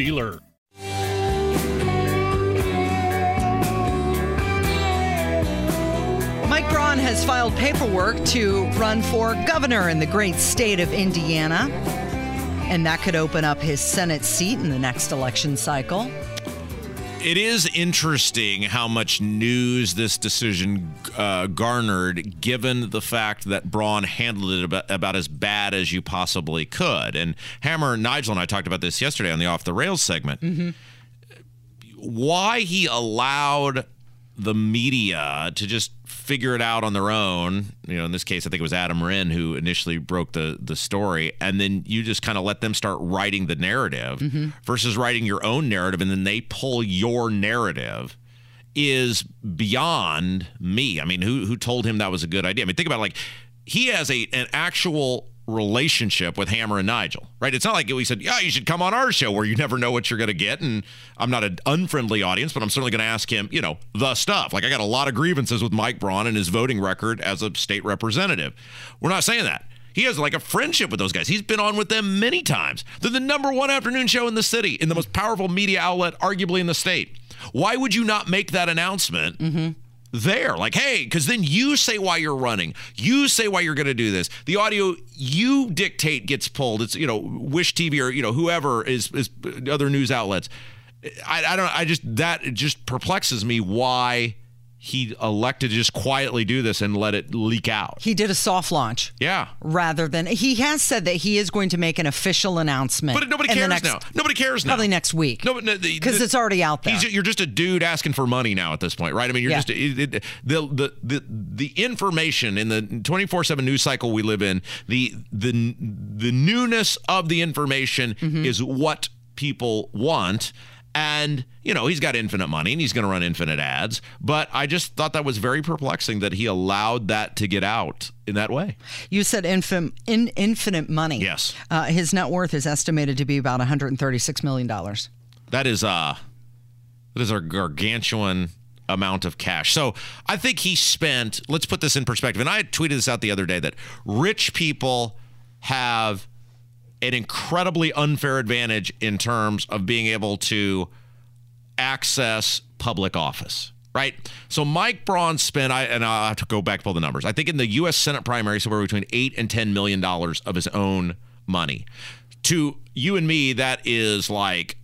dealer. Mike Braun has filed paperwork to run for governor in the great state of Indiana. And that could open up his Senate seat in the next election cycle. It is interesting how much news this decision uh, garnered, given the fact that Braun handled it about, about, as bad as you possibly could. And Hammer, Nigel, and I talked about this yesterday on the Off the Rails segment. Mm-hmm. Why he allowed the media to just figure it out on their own. You know, in this case, I think it was Adam Wren who initially broke the the story, and then you just kind of let them start writing the narrative Mm-hmm. versus writing your own narrative, and then they pull your narrative. Is beyond me. I mean, who who told him that was a good idea? I mean, think about it, like he has a an actual relationship with Hammer and Nigel, right? It's not like we said, yeah, you should come on our show where you never know what you're going to get. And I'm not an unfriendly audience, but I'm certainly going to ask him, you know, the stuff. Like I got a lot of grievances with Mike Braun and his voting record as a state representative. We're not saying that. He has like a friendship with those guys. He's been on with them many times. They're the number one afternoon show in the city, in the most powerful media outlet, arguably in the state. Why would you not make that announcement? Mm-hmm. There. Like, hey, because then you say why you're running. You say why you're going to do this. The audio you dictate gets pulled. It's you know Wish TV or you know whoever is is other news outlets. I, I don't. I just that just perplexes me why he elected to just quietly do this and let it leak out. He did a soft launch Yeah. rather than he has said that he is going to make an official announcement. But nobody cares next- now. Nobody cares now. Probably next week. No, but no, because it's already out there. He's, you're just a dude asking for money now at this point, right? I mean, you're Yeah. just it, it, the, the the the information in the 24/7 news cycle we live in. The the the newness of the information Mm-hmm. is what people want. And, you know, he's got infinite money and he's going to run infinite ads. But I just thought that was very perplexing that he allowed that to get out in that way. You said infin, in, infinite money. Yes. Uh, his net worth is estimated to be about 136 million dollars. That is uh that is a gargantuan amount of cash. So I think he spent, let's put this in perspective. And I tweeted this out the other day that rich people have an incredibly unfair advantage in terms of being able to access public office. Right. So Mike Braun spent, I and I'll have to go back to pull the numbers. I think in the U.S. Senate primary, somewhere between eight and ten million dollars of his own money. To you and me, that is like,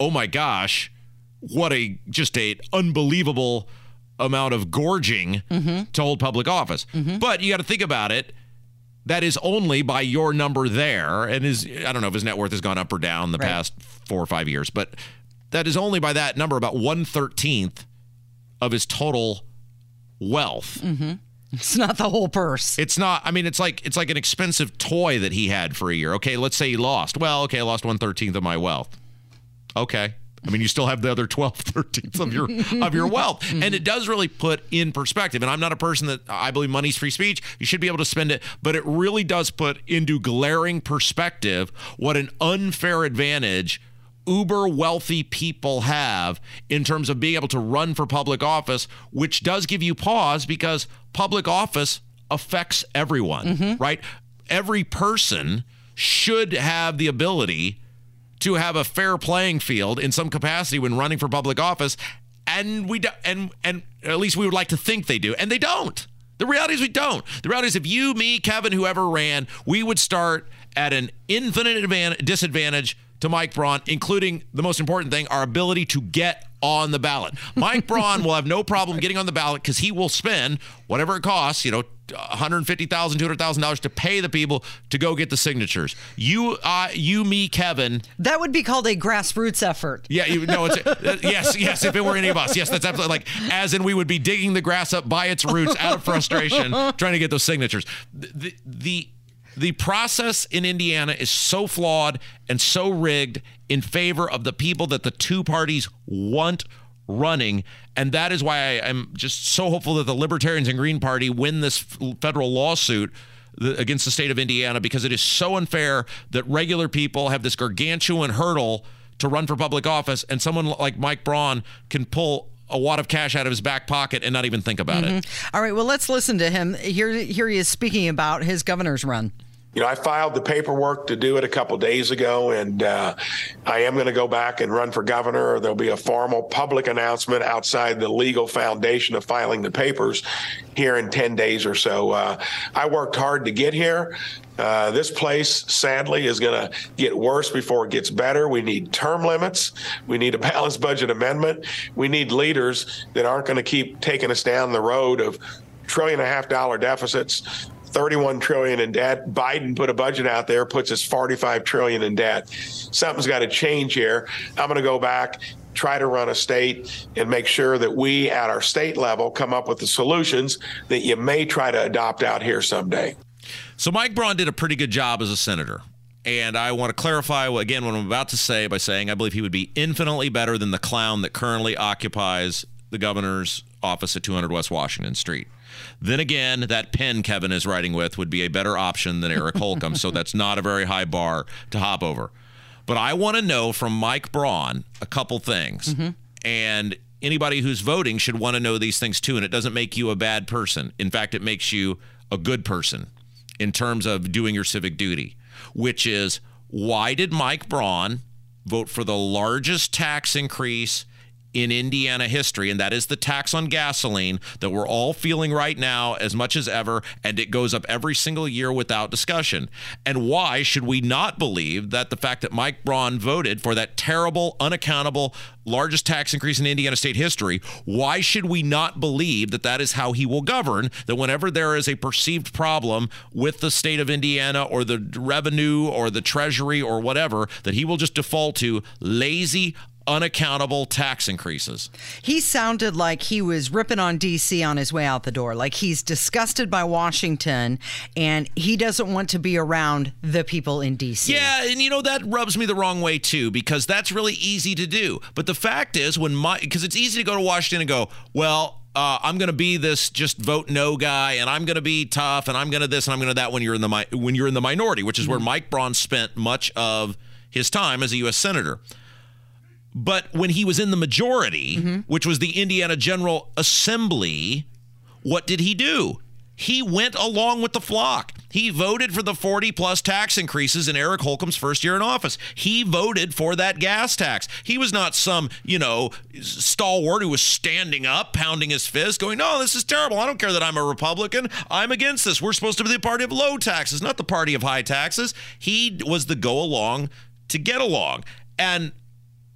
oh my gosh, what a just a unbelievable amount of gorging mm-hmm. to hold public office. Mm-hmm. But you got to think about it. That is only by your number there, and his I don't know if his net worth has gone up or down the Right. past four or five years, but that is only by that number about one thirteenth of his total wealth. Mm-hmm. It's not the whole purse. It's not. I mean, it's like it's like an expensive toy that he had for a year. Okay, let's say he lost. Well, okay, I lost one thirteenth of my wealth. Okay. I mean, you still have the other 12 thirteenths of your of your wealth, mm-hmm. and it does really put in perspective. And I'm not a person that I believe money's free speech. You should be able to spend it, but it really does put into glaring perspective what an unfair advantage uber wealthy people have in terms of being able to run for public office, which does give you pause because public office affects everyone, mm-hmm. right? Every person should have the ability to have a fair playing field in some capacity when running for public office and we do, and and at least we would like to think they do and they don't. The reality is we don't. The reality is if you me kevin whoever ran we would start at an infinite advantage, disadvantage to mike braun including the most important thing our ability to get on the ballot mike braun will have no problem getting on the ballot because he will spend whatever it costs you know $150,000, $200,000 to pay the people to go get the signatures. You, uh, you, me, Kevin. That would be called a grassroots effort. Yeah, you know, it's uh, yes, yes. If it were any of us, yes, that's absolutely like as in we would be digging the grass up by its roots out of frustration, trying to get those signatures. The the The process in Indiana is so flawed and so rigged in favor of the people that the two parties want running. And that is why I, am just so hopeful that the Libertarians and Green Party win this federal lawsuit against the state of Indiana because it is so unfair that regular people have this gargantuan hurdle to run for public office and someone like Mike Braun can pull a wad of cash out of his back pocket and not even think about mm-hmm. it. All right, well let's listen to him. Here here he is speaking about his governor's run you know, I filed the paperwork to do it a couple days ago, and uh, I am going to go back and run for governor. There'll be a formal public announcement outside the legal foundation of filing the papers here in 10 days or so. Uh, I worked hard to get here. Uh, this place, sadly, is going to get worse before it gets better. We need term limits. We need a balanced budget amendment. We need leaders that aren't going to keep taking us down the road of trillion and a half dollar deficits 31 trillion in debt. Biden put a budget out there, puts us 45 trillion in debt. Something's got to change here. I'm going to go back try to run a state and make sure that we at our state level come up with the solutions that you may try to adopt out here someday. So Mike Braun did a pretty good job as a senator. And I want to clarify again what I'm about to say by saying I believe he would be infinitely better than the clown that currently occupies the governor's office at 200 West Washington Street. Then again, that pen Kevin is writing with would be a better option than Eric Holcomb. so that's not a very high bar to hop over. But I want to know from Mike Braun a couple things. Mm-hmm. And anybody who's voting should want to know these things too. And it doesn't make you a bad person. In fact, it makes you a good person in terms of doing your civic duty, which is why did Mike Braun vote for the largest tax increase in Indiana history, and that is the tax on gasoline that we're all feeling right now as much as ever, and it goes up every single year without discussion. And why should we not believe that the fact that Mike Braun voted for that terrible, unaccountable, largest tax increase in Indiana state history, why should we not believe that that is how he will govern? That whenever there is a perceived problem with the state of Indiana or the revenue or the treasury or whatever, that he will just default to lazy, unaccountable tax increases. He sounded like he was ripping on DC on his way out the door. Like he's disgusted by Washington and he doesn't want to be around the people in DC. Yeah, and you know that rubs me the wrong way too because that's really easy to do. But the fact is when my because it's easy to go to Washington and go, "Well, uh, I'm going to be this just vote no guy, and I'm going to be tough, and I'm going to this, and I'm going to that when you're in the mi- when you're in the minority, which is mm-hmm. where Mike Braun spent much of his time as a U.S. senator. But when he was in the majority, mm-hmm. which was the Indiana General Assembly, what did he do? He went along with the flock. He voted for the 40 plus tax increases in Eric Holcomb's first year in office. He voted for that gas tax. He was not some, you know, stalwart who was standing up, pounding his fist, going, No, this is terrible. I don't care that I'm a Republican. I'm against this. We're supposed to be the party of low taxes, not the party of high taxes. He was the go along to get along. And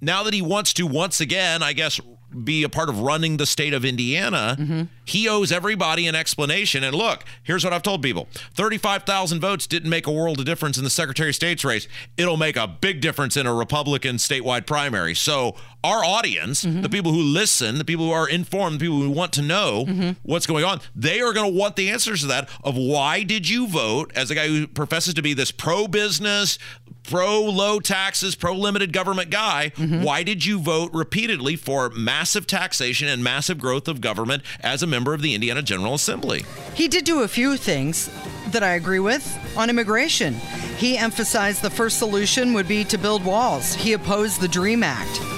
now that he wants to once again, I guess, be a part of running the state of Indiana, mm-hmm. he owes everybody an explanation. And look, here's what I've told people 35,000 votes didn't make a world of difference in the Secretary of State's race. It'll make a big difference in a Republican statewide primary. So, our audience, mm-hmm. the people who listen, the people who are informed, the people who want to know mm-hmm. what's going on, they are going to want the answers to that of why did you vote as a guy who professes to be this pro business, pro low taxes, pro limited government guy, mm-hmm. why did you vote repeatedly for massive taxation and massive growth of government as a member of the Indiana General Assembly? He did do a few things that I agree with on immigration. He emphasized the first solution would be to build walls. He opposed the DREAM Act.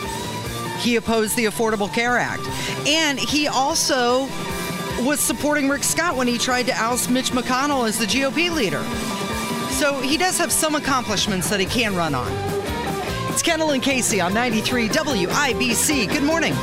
He opposed the Affordable Care Act. And he also was supporting Rick Scott when he tried to oust Mitch McConnell as the GOP leader. So he does have some accomplishments that he can run on. It's Kendall and Casey on 93 WIBC. Good morning.